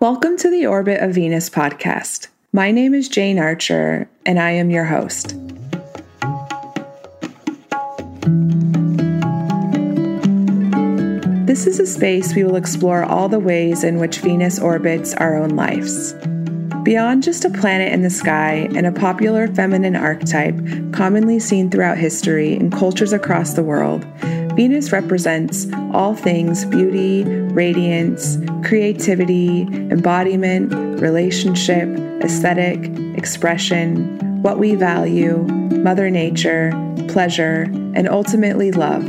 Welcome to the Orbit of Venus podcast. My name is Jayne Archer, and I am your host. This is a space we will explore all the ways in which Venus orbits our own lives. Beyond just a planet in the sky and a popular feminine archetype commonly seen throughout history in cultures across the world, Venus represents all things beauty, radiance, creativity, embodiment, relationship, aesthetic, expression, what we value, Mother Nature, pleasure, and ultimately love.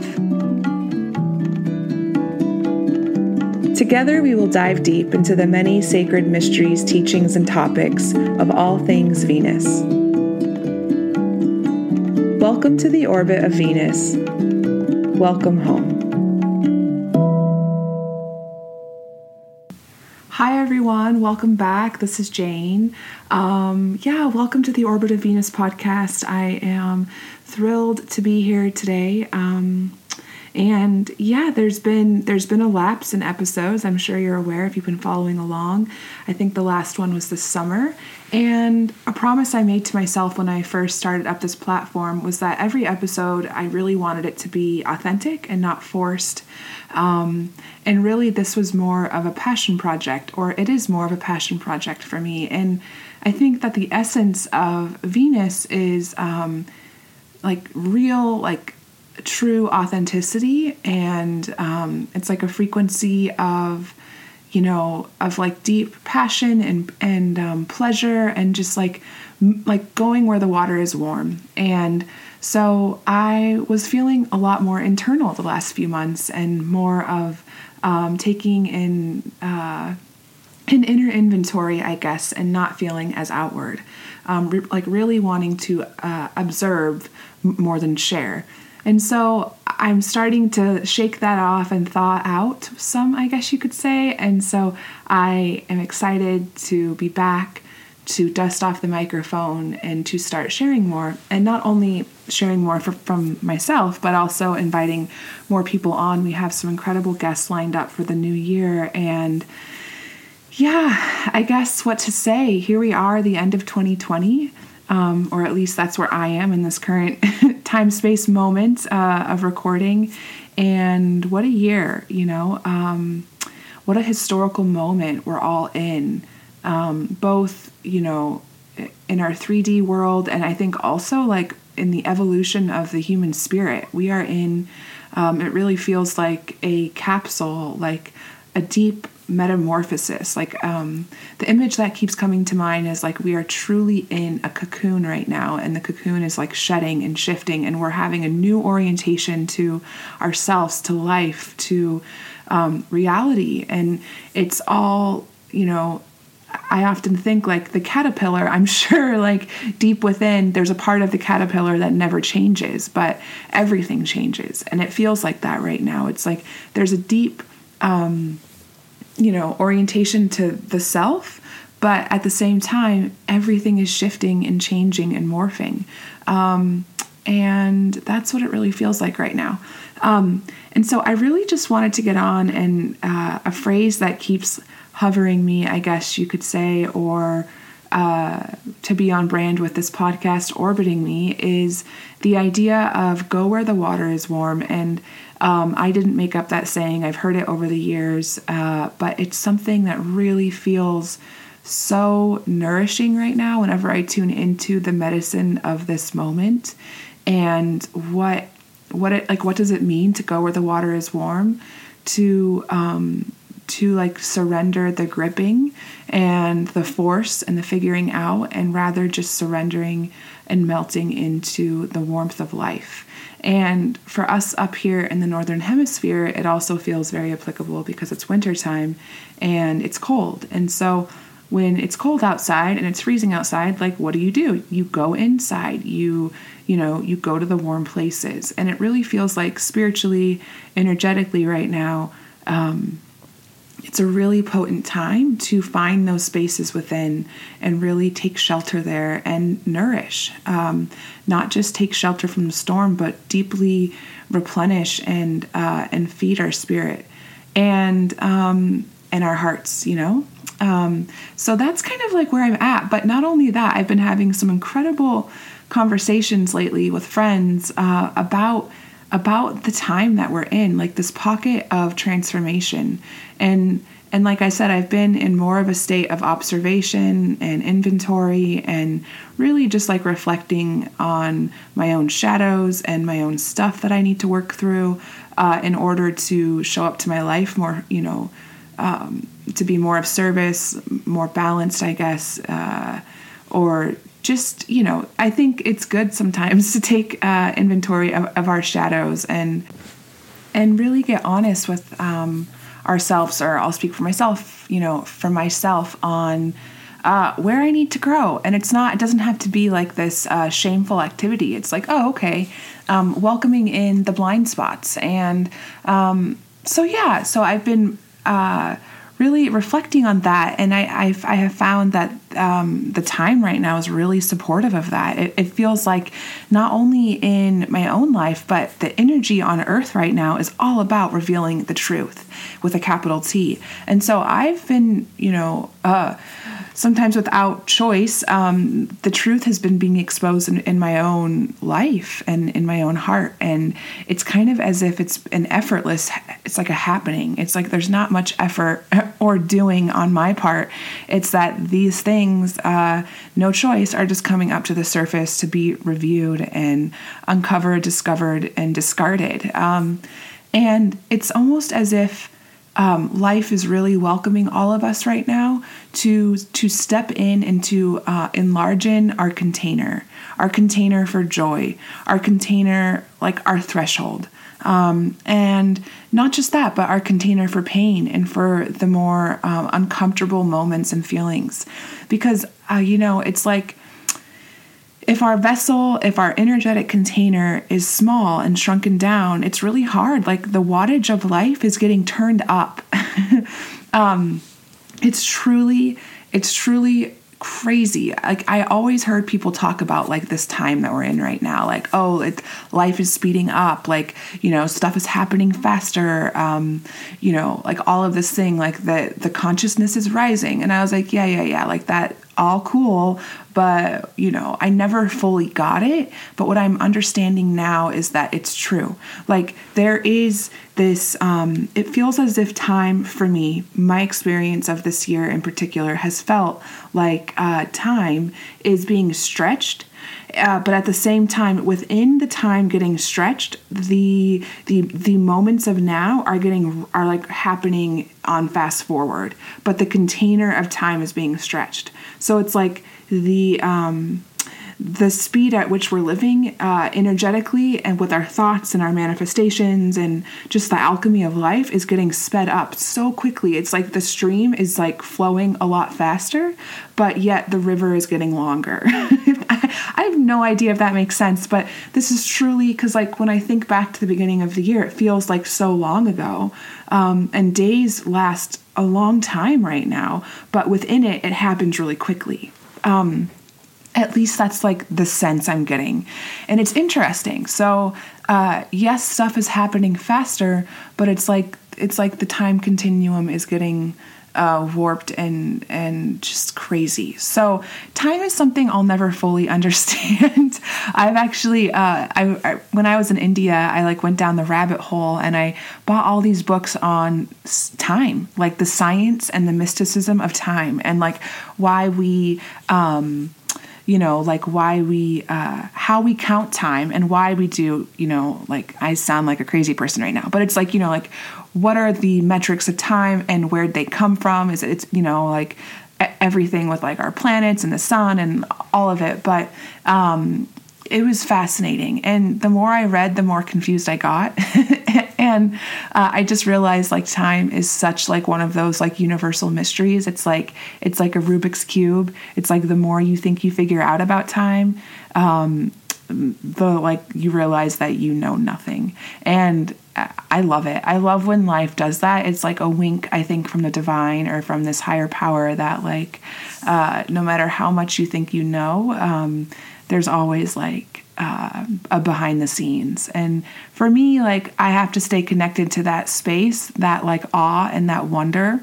Together, we will dive deep into the many sacred mysteries, teachings, and topics of all things Venus. Welcome to the orbit of Venus welcome home. Hi, everyone. Welcome back. This is Jayne. Um, yeah, welcome to the Orbit of Venus podcast. I am thrilled to be here today. Um, and yeah there's been there's been a lapse in episodes. I'm sure you're aware if you've been following along. I think the last one was this summer. And a promise i made to myself when i first started up this platform was that every episode i really wanted it to be authentic and not forced. Um, and really this was more of a passion project or it is more of a passion project for me. And i think that the essence of venus is um, like real like true authenticity and um, it's like a frequency of you know of like deep passion and and um, pleasure and just like m- like going where the water is warm. And so i was feeling a lot more internal the last few months and more of um, taking in uh, an inner inventory i guess and not feeling as outward. Um, re- like really wanting to uh, observe more than share and so I'm starting to shake that off and thaw out some, I guess you could say. And so I am excited to be back to dust off the microphone and to start sharing more. And not only sharing more for, from myself, but also inviting more people on. We have some incredible guests lined up for the new year. And yeah, I guess what to say. Here we are, the end of 2020 um, or at least that's where I am in this current time space moment uh, of recording. And what a year, you know, um, what a historical moment we're all in, um, both, you know, in our 3D world, and I think also like in the evolution of the human spirit. We are in, um, it really feels like a capsule, like a deep metamorphosis. Like um, the image that keeps coming to mind is like we are truly in a cocoon right now, and the cocoon is like shedding and shifting, and we're having a new orientation to ourselves, to life, to um, reality, and it's all you know. I often think like the caterpillar, I'm sure like deep within there's a part of the caterpillar that never changes, but everything changes. And it feels like that right now. It's like there's a deep um, you know, orientation to the self, but at the same time, everything is shifting and changing and morphing. Um, and that's what it really feels like right now. Um, and so I really just wanted to get on and uh, a phrase that keeps hovering me, I guess you could say, or uh, to be on brand with this podcast orbiting me is the idea of go where the water is warm. And um, I didn't make up that saying, I've heard it over the years, uh, but it's something that really feels so nourishing right now whenever I tune into the medicine of this moment. And what what it like what does it mean to go where the water is warm to um to like surrender the gripping and the force and the figuring out and rather just surrendering and melting into the warmth of life and for us up here in the northern hemisphere, it also feels very applicable because it's wintertime and it's cold. And so when it's cold outside and it's freezing outside, like what do you do? You go inside. You you know, you go to the warm places. And it really feels like spiritually, energetically right now, um, it's a really potent time to find those spaces within and really take shelter there and nourish. Um, not just take shelter from the storm, but deeply replenish and uh, and feed our spirit and um, and our hearts. You know, Um, so that's kind of like where I'm at. But not only that, I've been having some incredible conversations lately with friends uh, about about the time that we're in, like this pocket of transformation. And and like I said, I've been in more of a state of observation and inventory and really just like reflecting on my own shadows and my own stuff that I need to work through uh, in order to show up to my life more, you know, um, to be more of service, more balanced, I guess, uh, or just you know i think it's good sometimes to take uh, inventory of, of, our shadows and and really get honest with um, ourselves or i'll speak for myself you know for myself on uh, where i need to grow. And it's not it doesn't have to be like this uh, shameful activity. It's like oh okay um, welcoming in the blind spots. And um, so yeah so i've been uh, really reflecting on that, and I I've, I have found that um, the time right now is really supportive of that. It, it feels like not only in my own life, but the energy on Earth right now is all about revealing the truth with a capital T. And so I've been, you know. Uh, sometimes without choice, um, the truth has been being exposed in, in, my own life and in my own heart. And it's kind of as if it's an effortless, it's like a happening. It's like there's not much effort or doing on my part. It's that these things, uh, no choice, are just coming up to the surface to be reviewed and uncovered, discovered, and discarded. Um, and it's almost as if um, life is really welcoming all of us right now to to step in and to uh, enlargen our container, our container for joy, our container like our threshold, um, and not just that, but our container for pain and for the more um, uncomfortable moments and feelings, because uh, you know it's like if our vessel, if our energetic container is small and shrunken down, it's really hard. Like the wattage of life is getting turned up. um, it's truly, it's truly crazy. Like I always heard people talk about like this time that we're in right now. Like, oh, it, life is speeding up. Like, you know, stuff is happening faster. Um, you know, like all of this thing, like the the consciousness is rising. And I was like, yeah, yeah, yeah. Like that all cool, but you know, I never fully got it. But what I'm understanding now is that it's true. Like there is this, um, it feels as if time for me, my experience of this year in particular, has felt like uh, time is being stretched uh, but at the same time within the time getting stretched the the the moments of now are getting are like happening on fast forward but the container of time is being stretched so it's like the um the speed at which we're living uh, energetically and with our thoughts and our manifestations and just the alchemy of life is getting sped up so quickly. It's like the stream is like flowing a lot faster, but yet the river is getting longer. I have no idea if that makes sense, but this is truly because, like, when I think back to the beginning of the year, it feels like so long ago. Um, and days last a long time right now, but within it, it happens really quickly. Um, at least that's like the sense I'm getting. And it's interesting. So, uh, yes, stuff is happening faster, but it's like it's like the time continuum is getting uh, warped and and just crazy. So time is something I'll never fully understand. I've actually uh, I, I, when I was in India, I like went down the rabbit hole and I bought all these books on time, like the science and the mysticism of time, and like why we. Um, you know, like why we, uh, how we count time and why we do, you know, like I sound like a crazy person right now, but it's like, you know, like what are the metrics of time and where they come from? Is it, it's, you know, like everything with like our planets and the sun and all of it. But, um, it was fascinating. And the more I read, the more confused I got. and uh, I just realized like time is such like one of those like universal mysteries. It's like it's like a Rubik's cube. It's like the more you think you figure out about time, um, the like you realize that you know nothing. And I love it. I love when life does that. It's like a wink, I think, from the divine or from this higher power that like uh, no matter how much you think you know. Um, there's always like uh, a behind the scenes. And for me, like I have to stay connected to that space, that like awe and that wonder.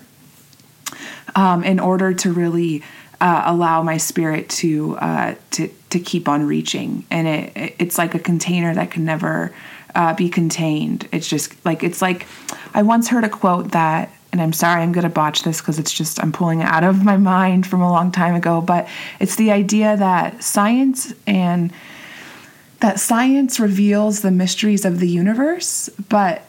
um, in order to really uh, allow my spirit to uh, to to keep on reaching. And it it's like a container that can never uh, be contained. It's just like it's like I once heard a quote that. And I'm sorry, I'm going to botch this because it's just, I'm pulling it out of my mind from a long time ago. But it's the idea that science and that science reveals the mysteries of the universe, but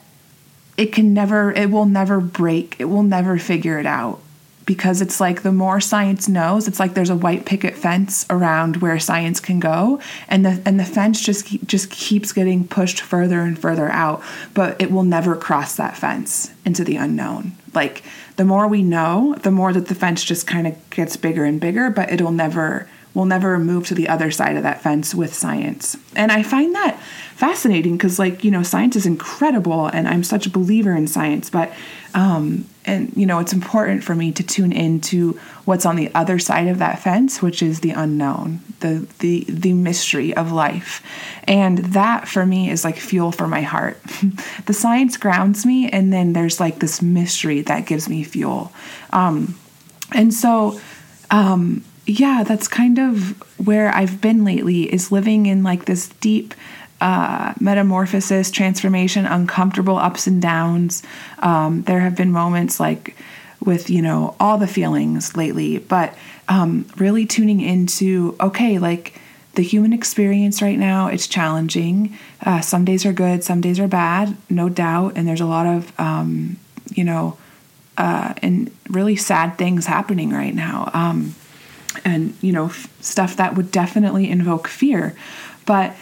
it can never, it will never break, it will never figure it out because it's like the more science knows, it's like there's a white picket fence around where science can go, and the and the fence just just keeps getting pushed further and further out, but it will never cross that fence into the unknown. Like the more we know, the more that the fence just kind of gets bigger and bigger, but it'll never we'll never move to the other side of that fence with science. And I find that fascinating because like, you know, science is incredible and I'm such a believer in science, but um and you know, it's important for me to tune into what's on the other side of that fence, which is the unknown, the the the mystery of life. And that for me is like fuel for my heart. the science grounds me and then there's like this mystery that gives me fuel. Um and so um yeah, that's kind of where I've been lately is living in like this deep uh, metamorphosis, transformation, uncomfortable ups and downs. Um, there have been moments like with, you know, all the feelings lately, but um, really tuning into, okay, like the human experience right now, it's challenging. Uh, some days are good, some days are bad, no doubt. And there's a lot of, um, you know, uh, and really sad things happening right now. Um, and, you know, f- stuff that would definitely invoke fear. But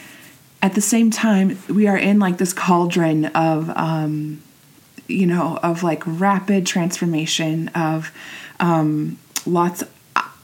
at the same time, we are in like this cauldron of, um, you know, of like rapid transformation, of um, lots.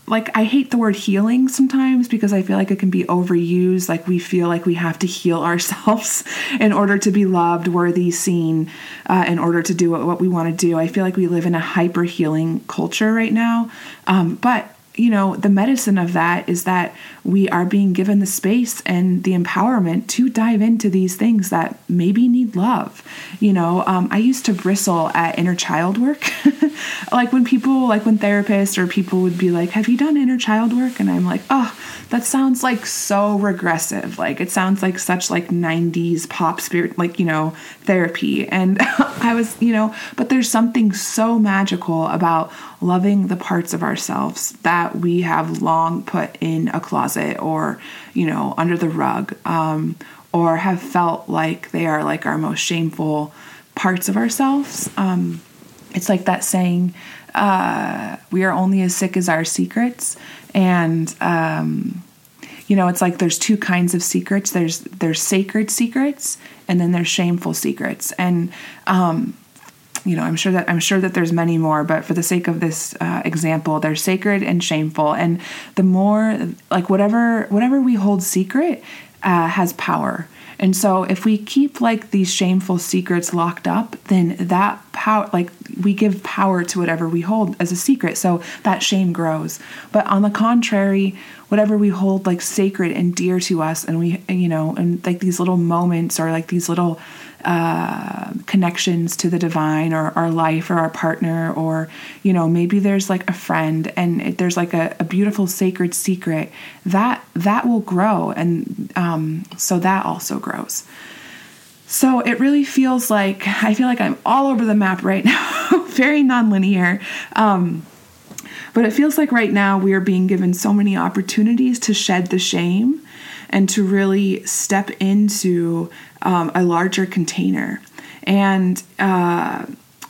Like, I hate the word healing sometimes because I feel like it can be overused. Like, we feel like we have to heal ourselves in order to be loved, worthy, seen, uh, in order to do what, what we want to do. I feel like we live in a hyper healing culture right now. Um, but you know, the medicine of that is that we are being given the space and the empowerment to dive into these things that maybe need love. You know, um, I used to bristle at inner child work. like when people, like when therapists or people would be like, Have you done inner child work? And I'm like, Oh, that sounds like so regressive. Like it sounds like such like 90s pop spirit, like, you know, therapy. And I was, you know, but there's something so magical about loving the parts of ourselves that we have long put in a closet or, you know, under the rug, um, or have felt like they are like our most shameful parts of ourselves. Um, it's like that saying, uh, we are only as sick as our secrets. And, um, you know, it's like there's two kinds of secrets. There's there's sacred secrets, and then there's shameful secrets. And um, you know i'm sure that i'm sure that there's many more but for the sake of this uh, example they're sacred and shameful. And the more like whatever whatever we hold secret uh, has power. And so if we keep like these shameful secrets locked up then that power like we give power to whatever we hold as a secret. So that shame grows. But on the contrary whatever we hold like sacred and dear to us and we you know and like these little moments or like these little uh, connections to the divine or our life or our partner or you know maybe there's like a friend and it, there's like a, a, beautiful sacred secret that that will grow and um, so that also grows. So it really feels like i feel like i'm all over the map right now very nonlinear um, but it feels like right now we are being given so many opportunities to shed the shame and to really step into um, a larger container. And uh,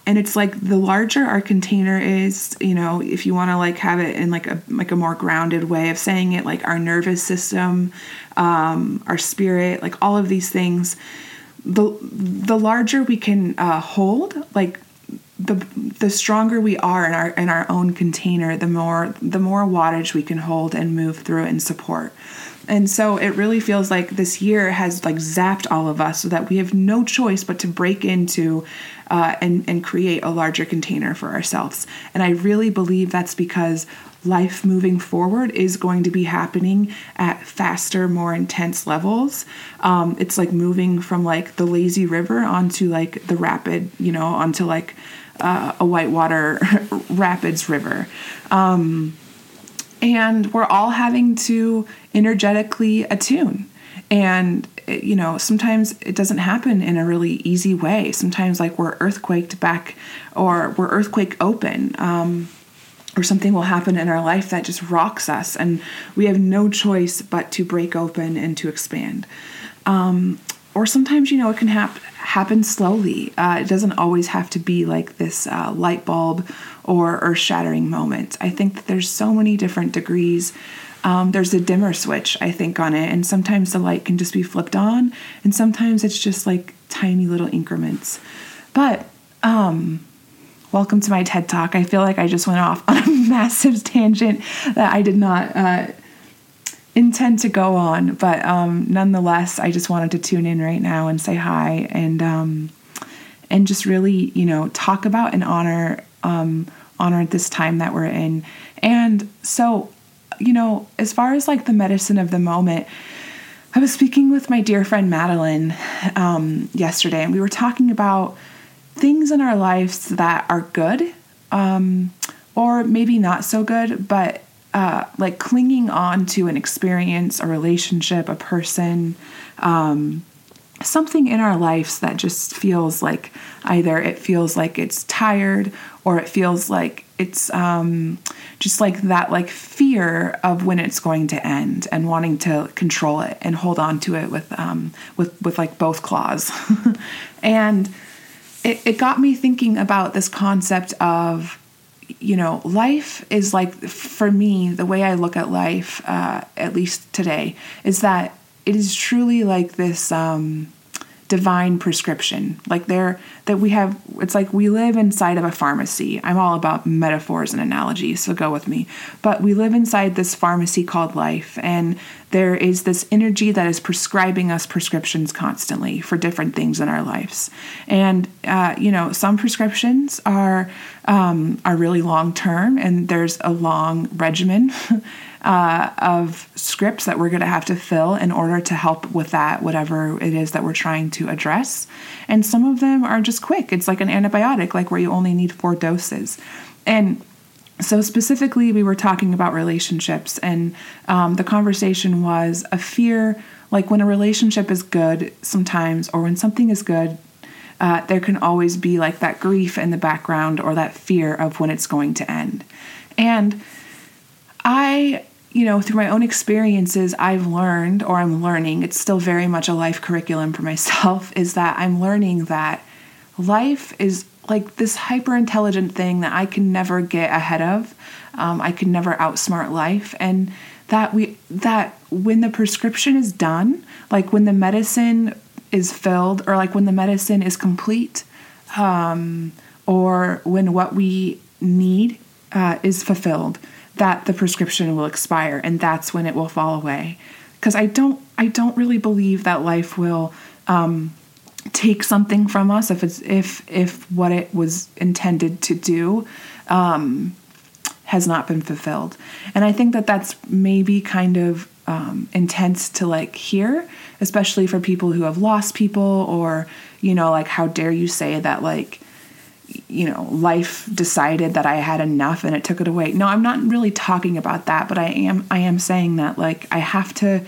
and it's like the larger our container is, you know, if you want to like have it in like a like a more grounded way of saying it, like our nervous system, um, our spirit, like all of these things. The the larger we can uh, hold, like the the stronger we are in our in our own container, the more the more wattage we can hold and move through and support. And so it really feels like this year has like zapped all of us so that we have no choice but to break into uh, and, and create a larger container for ourselves. And I really believe that's because life moving forward is going to be happening at faster, more intense levels. Um, it's like moving from like the lazy river onto like the rapid, you know, onto like uh, a whitewater rapids river. Um, and we're all having to energetically attune. And you know, sometimes it doesn't happen in a really easy way. Sometimes, like we're earthquaked back, or we're earthquake open. Um, or something will happen in our life that just rocks us, and we have no choice but to break open and to expand. Um, or sometimes, you know, it can hap- happen slowly. Uh, it doesn't always have to be like this uh, light bulb or earth shattering moment. I think that there's so many different degrees um, there's a dimmer switch, I think, on it. And sometimes the light can just be flipped on, and sometimes it's just like tiny little increments. But, um, welcome to my TED Talk. I feel like I just went off on a massive tangent that I did not uh, intend to go on. But um, nonetheless, I just wanted to tune in right now and say hi and, um, and just really, you know, talk about and honor um, honor this time that we're in. And so you know, as far as like the medicine of the moment, I was speaking with my dear friend Madeline um, yesterday, and we were talking about things in our lives that are good um, or maybe not so good, but uh, like clinging on to an experience, a relationship, a person, um, something in our lives that just feels like either it feels like it's tired or it feels like it's um, just like that like fear of when it's going to end and wanting to control it and hold on to it with um, with with like both claws. And it, it got me thinking about this concept of you know life is like for me the way i look at life uh, at least today is that it is truly like this um, divine prescription. Like there that we have it's like we live inside of a pharmacy. I'm all about metaphors and analogies so go with me. But we live inside this pharmacy called life and there is this energy that is prescribing us prescriptions constantly for different things in our lives. And uh, you know some prescriptions are um, are really long term and there's a long regimen uh, of scripts that we're going to have to fill in order to help with that, whatever it is that we're trying to address. And some of them are just quick. It's like an antibiotic, like where you only need four doses. And so, specifically, we were talking about relationships, and um, the conversation was a fear like when a relationship is good sometimes, or when something is good, uh, there can always be like that grief in the background or that fear of when it's going to end. And I you know, through my own experiences, I've learned, or I'm learning, it's still very much a life curriculum for myself, is that I'm learning that life is like this hyper intelligent thing that I can never get ahead of. Um, I can never outsmart life. And that we that when the prescription is done, like when the medicine is filled, or like when the medicine is complete, um, or when what we need uh, is fulfilled, that the prescription will expire and that's when it will fall away. Because i don't i don't really believe that life will um, take something from us if it's if if what it was intended to do um, has not been fulfilled. And i think that that's maybe kind of um, intense to like hear especially for people who have lost people or you know like how dare you say that like you know, life decided that I had enough and it took it away. No, I'm not really talking about that, but I am I am saying that like I have to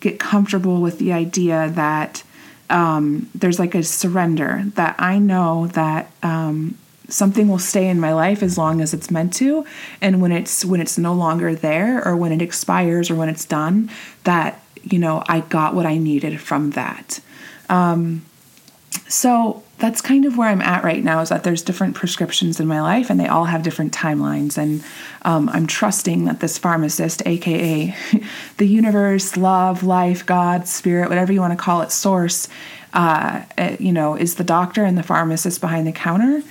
get comfortable with the idea that um, there's like a surrender that I know that um, something will stay in my life as long as it's meant to, and when it's when it's no longer there or when it expires or when it's done, that you know I got what I needed from that. Um, so that's kind of where I'm at right now is that there's different prescriptions in my life and they all have different timelines. And um, I'm trusting that this pharmacist, AKA the universe, love, life, God, spirit, whatever you want to call it, source, uh, eh, you know, is the doctor and the pharmacist behind the counter.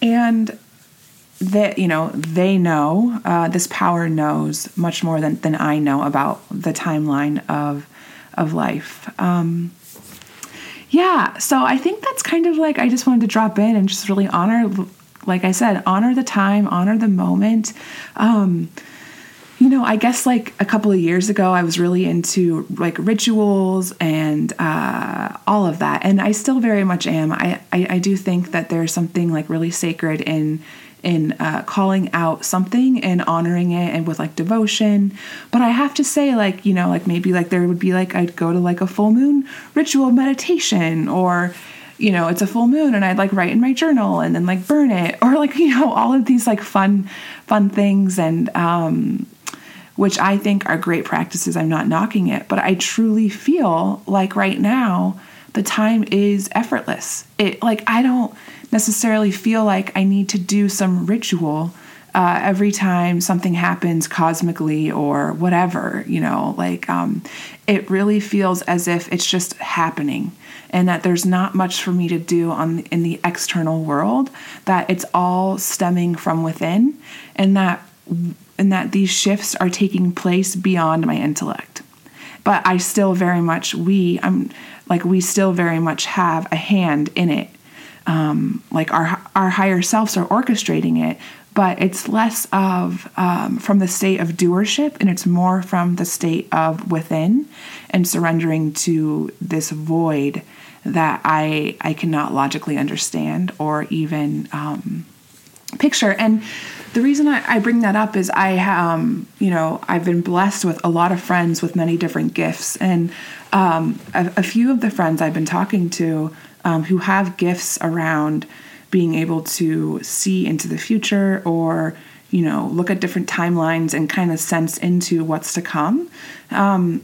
And that, you know, they know, uh, this power knows much more than, than I know about the timeline of, of life. Um, yeah, so I think that's kind of like I just wanted to drop in and just really honor, like I said, honor the time, honor the moment. Um, you know, I guess like a couple of years ago, I was really into like rituals and uh, all of that, and I still very much am. I, I, I do think that there's something like really sacred in in uh, calling out something and honoring it and with like devotion. But i have to say like you know like maybe like there would be like i'd go to like a full moon ritual meditation or you know it's a full moon and i'd like write in my journal and then like burn it or like you know all of these like fun fun things. And um which I think are great practices. I'm not knocking it, but I truly feel like right now the time is effortless. It like I don't necessarily feel like I need to do some ritual uh, every time something happens cosmically or whatever. You know, like um, it really feels as if it's just happening, and that there's not much for me to do on in the external world. That it's all stemming from within, and that and that these shifts are taking place beyond my intellect. But I still very much, we, I'm like, we still very much have a hand in it. Um, like our, our higher selves are orchestrating it, but it's less of um, from the state of doership and it's more from the state of within and surrendering to this void that I, I cannot logically understand or even um, picture. And the reason I, I, bring that up is I, um, you know, I've been blessed with a lot of friends with many different gifts, and um, a, a, few of the friends I've been talking to um, who have gifts around being able to see into the future or you know look at different timelines and kind of sense into what's to come. Um,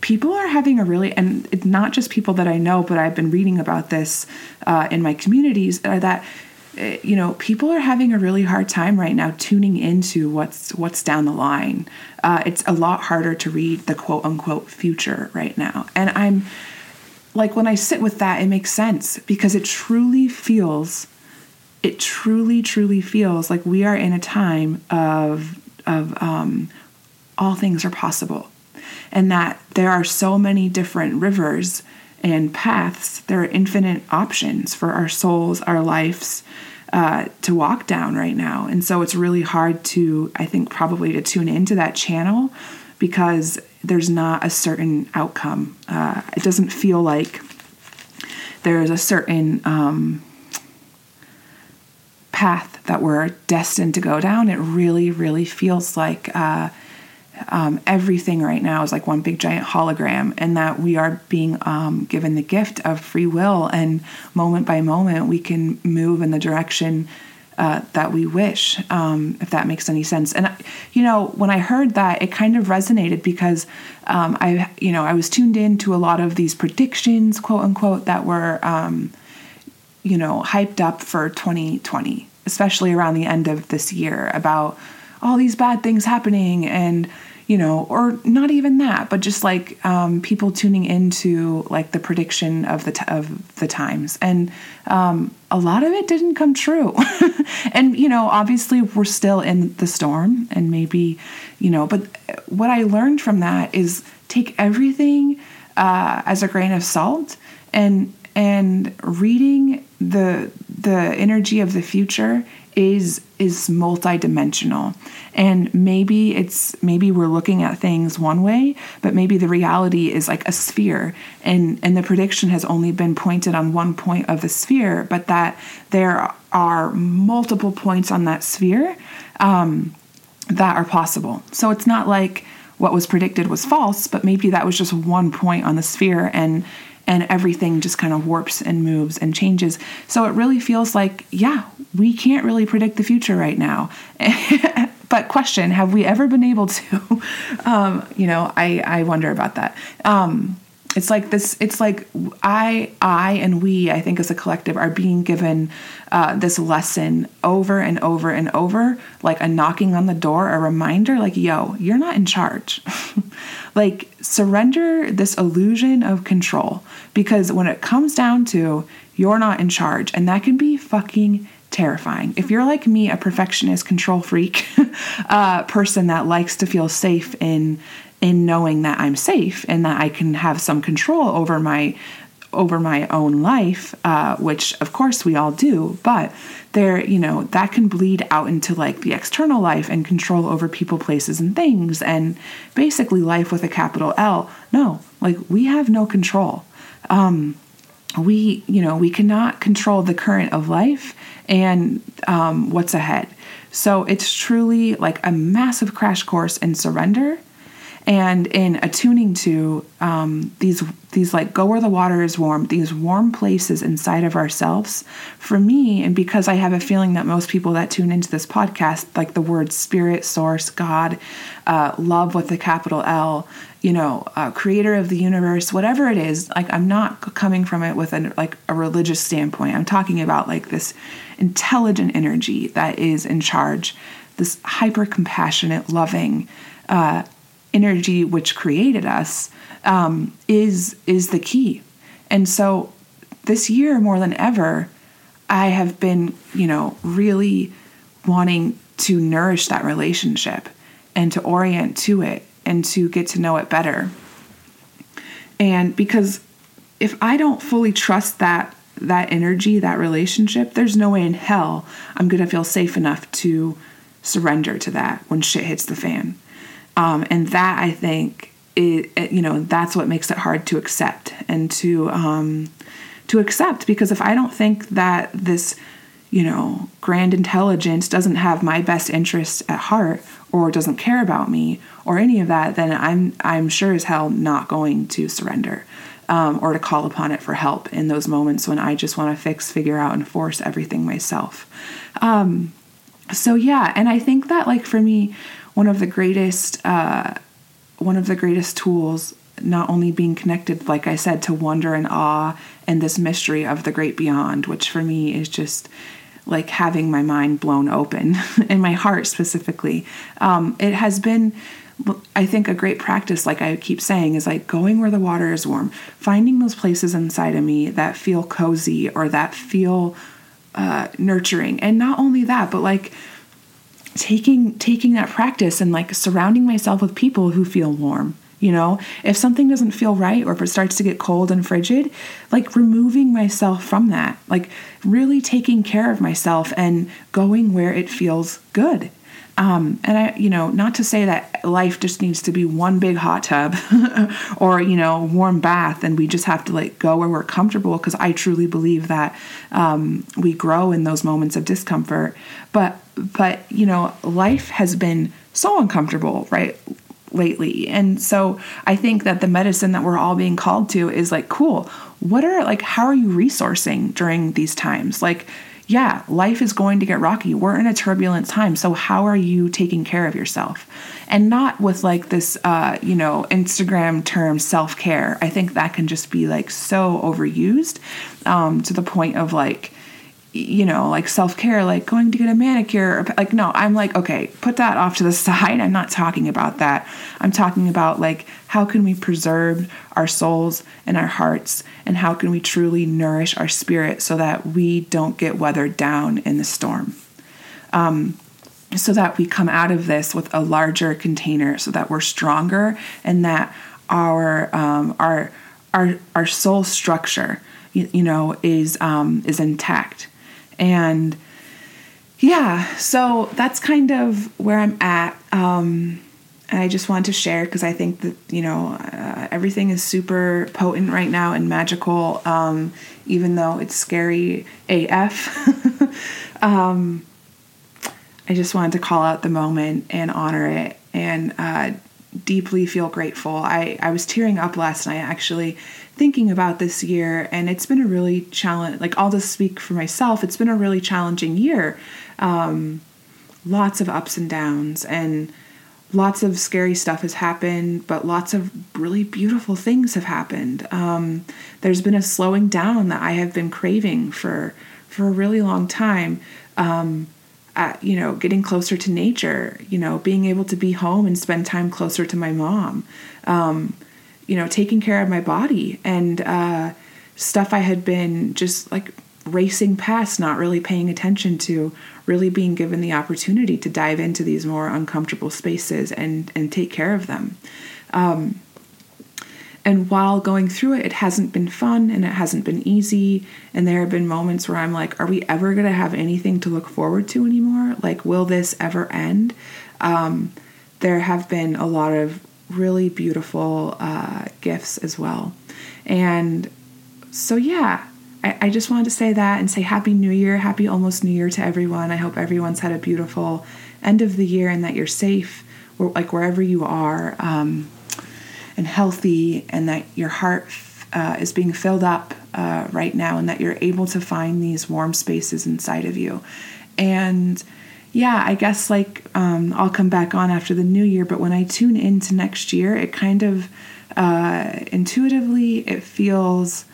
people are having a really and it's not just people that i know but i've been reading about this uh, in my communities are that Eh, you know people are having a really hard time right now tuning into what's what's down the line. Uh, it's a lot harder to read the quote unquote future right now. And i'm like when i sit with that it makes sense because it truly feels it truly truly feels like we are in a time of of um, all things are possible. And that there are so many different rivers and paths, there are infinite options for our souls, our lives uh, to walk down right now. And so it's really hard to, I think, probably to tune into that channel because there's not a certain outcome. Uh, it doesn't feel like there's a certain um, path that we're destined to go down. It really, really feels like uh, um, everything right now is like one big giant hologram, and that we are being um, given the gift of free will, and moment by moment we can move in the direction uh, that we wish, um, if that makes any sense. And you know, when I heard that, it kind of resonated because um, I, you know, I was tuned in to a lot of these predictions, quote unquote, that were, um, you know, hyped up for 2020, especially around the end of this year about all these bad things happening and you know, or not even that, but just like um, people tuning into like the prediction of the t- of the times, and um, a lot of it didn't come true. and you know, obviously, we're still in the storm, and maybe, you know, but what I learned from that is take everything uh, as a grain of salt, and and reading the the energy of the future is is multidimensional. And maybe it's maybe we're looking at things one way but maybe the reality is like a sphere. And and the prediction has only been pointed on one point of the sphere but that there are multiple points on that sphere um, that are possible. So it's not like what was predicted was false but maybe that was just one point on the sphere and and everything just kind of warps and moves and changes. So it really feels like, yeah, we can't really predict the future right now. but question, have we ever been able to? um, you know, I, I wonder about that. Um, it's like this it's like i i and we i think as a collective are being given uh, this lesson over and over and over like a knocking on the door a reminder like yo you're not in charge like surrender this illusion of control because when it comes down to you're not in charge and that can be fucking terrifying. If you're like me, a perfectionist, control freak uh, person that likes to feel safe in in knowing that I'm safe and that I can have some control over my over my own life, uh, which of course we all do, but there, you know, that can bleed out into like the external life and control over people, places, and things, and basically life with a capital L. No, like we have no control. Um, we, you know, we cannot control the current of life and um, what's ahead. So it's truly like a massive crash course in surrender and in attuning to um, these these like go where the water is warm these warm places inside of ourselves for me and because i have a feeling that most people that tune into this podcast like the word spirit source god uh, love with the capital l you know uh, creator of the universe whatever it is like i'm not coming from it with a, like a religious standpoint. I'm talking about like this intelligent energy that is in charge this hyper compassionate loving uh, energy which created us um, is is the key. And so this year more than ever, I have been, you know, really wanting to nourish that relationship and to orient to it and to get to know it better. And because if I don't fully trust that that energy, that relationship, there's no way in hell I'm going to feel safe enough to surrender to that when shit hits the fan. Um, and that I think it, it, you know that's what makes it hard to accept and to um, to accept because if I don't think that this you know grand intelligence doesn't have my best interests at heart or doesn't care about me or any of that, then I'm I'm sure as hell not going to surrender. Um, or to call upon it for help in those moments when I just want to fix, figure out, and force everything myself. Um, so yeah, and I think that like for me, one of the greatest uh, one of the greatest tools not only being connected like i said to wonder and awe and this mystery of the great beyond which for me is just like having my mind blown open and my heart specifically. Um, it has been i think a great practice like i keep saying is like going where the water is warm finding those places inside of me that feel cozy or that feel uh, nurturing. And not only that but like taking taking that practice and like surrounding myself with people who feel warm you know? If something doesn't feel right or if it starts to get cold and frigid like removing myself from that like really taking care of myself and going where it feels good um, and I, you know, not to say that life just needs to be one big hot tub or, you know, warm bath and we just have to like go where we're comfortable because I truly believe that um, we grow in those moments of discomfort. But, but, you know, life has been so uncomfortable, right? lately. And so I think that the medicine that we're all being called to is like, cool, what are like, how are you resourcing during these times? Like, yeah, life is going to get rocky. We're in a turbulent time. So, how are you taking care of yourself? And not with like this, uh, you know, Instagram term self care. I think that can just be like so overused um, to the point of like, you know, like self care, like going to get a manicure. Or, like, no, I'm like, okay, put that off to the side. I'm not talking about that. I'm talking about like, how can we preserve our souls and our hearts? And how can we truly nourish our spirit so that we don't get weathered down in the storm? Um, so that we come out of this with a larger container, so that we're stronger and that our um, our our our soul structure, you, you know, is um, is intact and yeah, so that's kind of where I'm at. Um, and I just wanted to share because I think that, you know, uh, everything is super potent right now and magical, um, even though it's scary AF. um, I just wanted to call out the moment and honor it and uh, deeply feel grateful. I, I was tearing up last night actually thinking about this year, and it's been a really challenge. Like I'll just speak for myself. It's been a really challenging year. Um, lots of ups and downs, and lots of scary stuff has happened, but lots of really beautiful things have happened. Um, there's been a slowing down that I have been craving for for a really long time. Um, at, you know, getting closer to nature, you know, being able to be home and spend time closer to my mom. Um, you know, taking care of my body and uh, stuff I had been just like racing past, not really paying attention to, really being given the opportunity to dive into these more uncomfortable spaces and and take care of them. Um, And while going through it, it hasn't been fun and it hasn't been easy. And there have been moments where I'm like, are we ever going to have anything to look forward to anymore? Like, will this ever end? Um, there have been a lot of really beautiful uh, gifts as well. And so, yeah, I, I just wanted to say that and say Happy New Year, Happy almost New Year to everyone. I hope everyone's had a beautiful end of the year and that you're safe, like wherever you are, um, and healthy, and that your heart uh, is being filled up uh, right now, and that you're able to find these warm spaces inside of you. And yeah, I guess like um, I'll come back on after the new year, but when I tune into next year, it kind of uh, intuitively it feels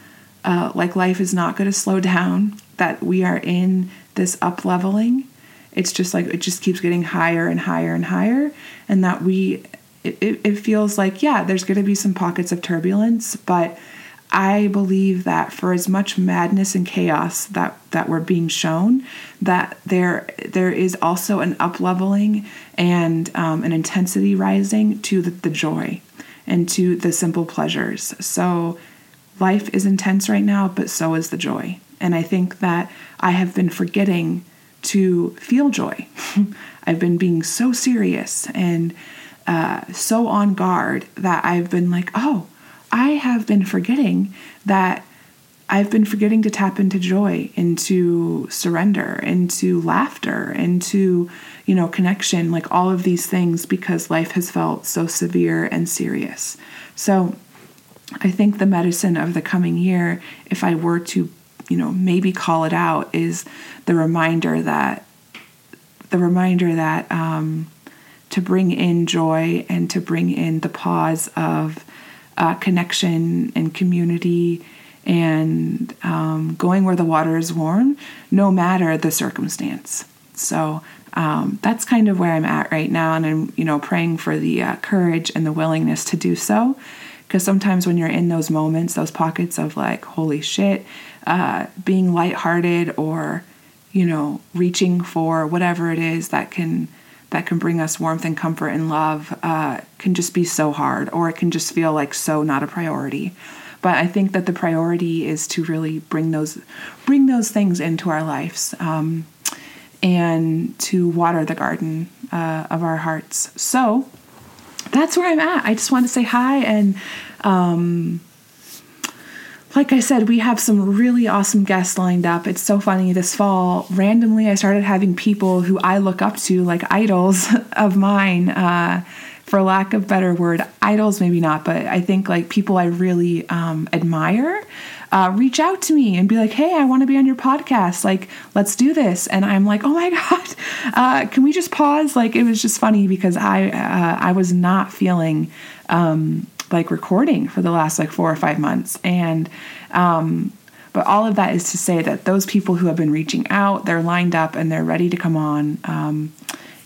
uh, like life is not going to slow down. That we are in this up leveling. It's just like it just keeps getting higher and higher and higher, and that we it, it, it feels like yeah, there's going to be some pockets of turbulence, but I believe that for as much madness and chaos that that we're being shown, that there there is also an upleveling and um, an intensity rising to the, the joy and to the simple pleasures. So life is intense right now, but so is the joy. And I think that I have been forgetting to feel joy. I've been being so serious and uh, so on guard that I've been like, oh I have been forgetting that I've been forgetting to tap into joy, into surrender, into laughter, into, you know, connection, like all of these things because life has felt so severe and serious. So I think the medicine of the coming year, if I were to, you know, maybe call it out, is the reminder that the reminder that um, to bring in joy and to bring in the pause of uh, connection and community and um, going where the water is warm, no matter the circumstance. So um, that's kind of where I'm at right now, and I'm you know praying for the uh, courage and the willingness to do so. Because sometimes when you're in those moments, those pockets of like, holy shit, uh, being lighthearted or you know reaching for whatever it is that can that can bring us warmth and comfort and love uh, can just be so hard, or it can just feel like so not a priority. But I think that the priority is to really bring those bring those things into our lives um, and to water the garden uh, of our hearts. So that's where I'm at. I just want to say hi and. Um, like I said, we have some really awesome guests lined up. It's so funny. This fall, randomly, I started having people who I look up to, like idols of mine, uh, for lack of better word, idols maybe not, but I think like people I really um, admire. Uh, reach out to me and be like, hey, I want to be on your podcast. Like, let's do this. And I'm like, oh my God, uh, can we just pause? Like, it was just funny because I, uh, I was not feeling um, like recording for the last like four or five months. And, um, but all of that is to say that those people who have been reaching out, they're lined up and they're ready to come on um,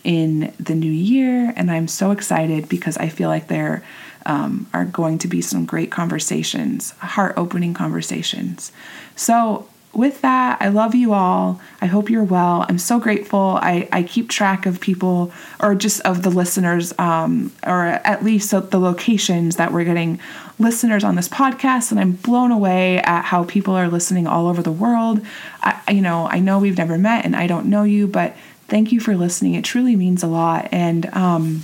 in the new year. And I'm so excited because I feel like there um, are going to be some great conversations, heart opening conversations. So with that, I love you all. I hope you're well. I'm so grateful. I, I keep track of people or just of the listeners, um, or at least the locations that we're getting listeners on this podcast. And I'm blown away at how people are listening all over the world. I, you know, I know we've never met and I don't know you, but thank you for listening. It truly means a lot. And um,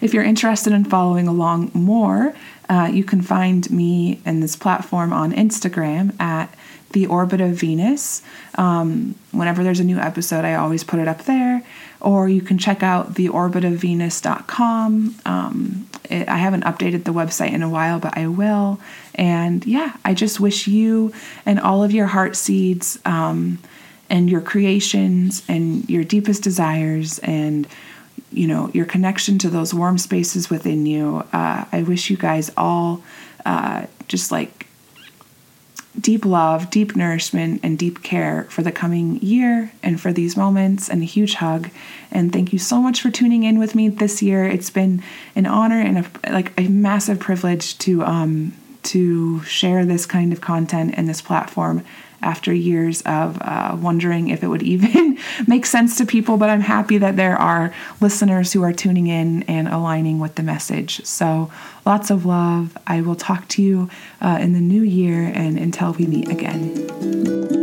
if you're interested in following along more, uh, you can find me and this platform on Instagram at the Orbit of Venus. Um, whenever there's a new episode, I always put it up there. Or you can check out theorbitofvenus.com. Um, it, I haven't updated the website in a while, but I will. And yeah, I just wish you and all of your heart seeds um, and your creations and your deepest desires and you know your connection to those warm spaces within you. Uh, I wish you guys all uh, just like deep love, deep nourishment, and deep care for the coming year and for these moments, and a huge hug. And thank you so much for tuning in with me this year. It's been an honor and a, like a massive privilege to um, to share this kind of content and this platform after years of uh, wondering if it would even make sense to people. But I'm happy that there are listeners who are tuning in and aligning with the message. So lots of love. I will talk to you uh, in the new year and until we meet again.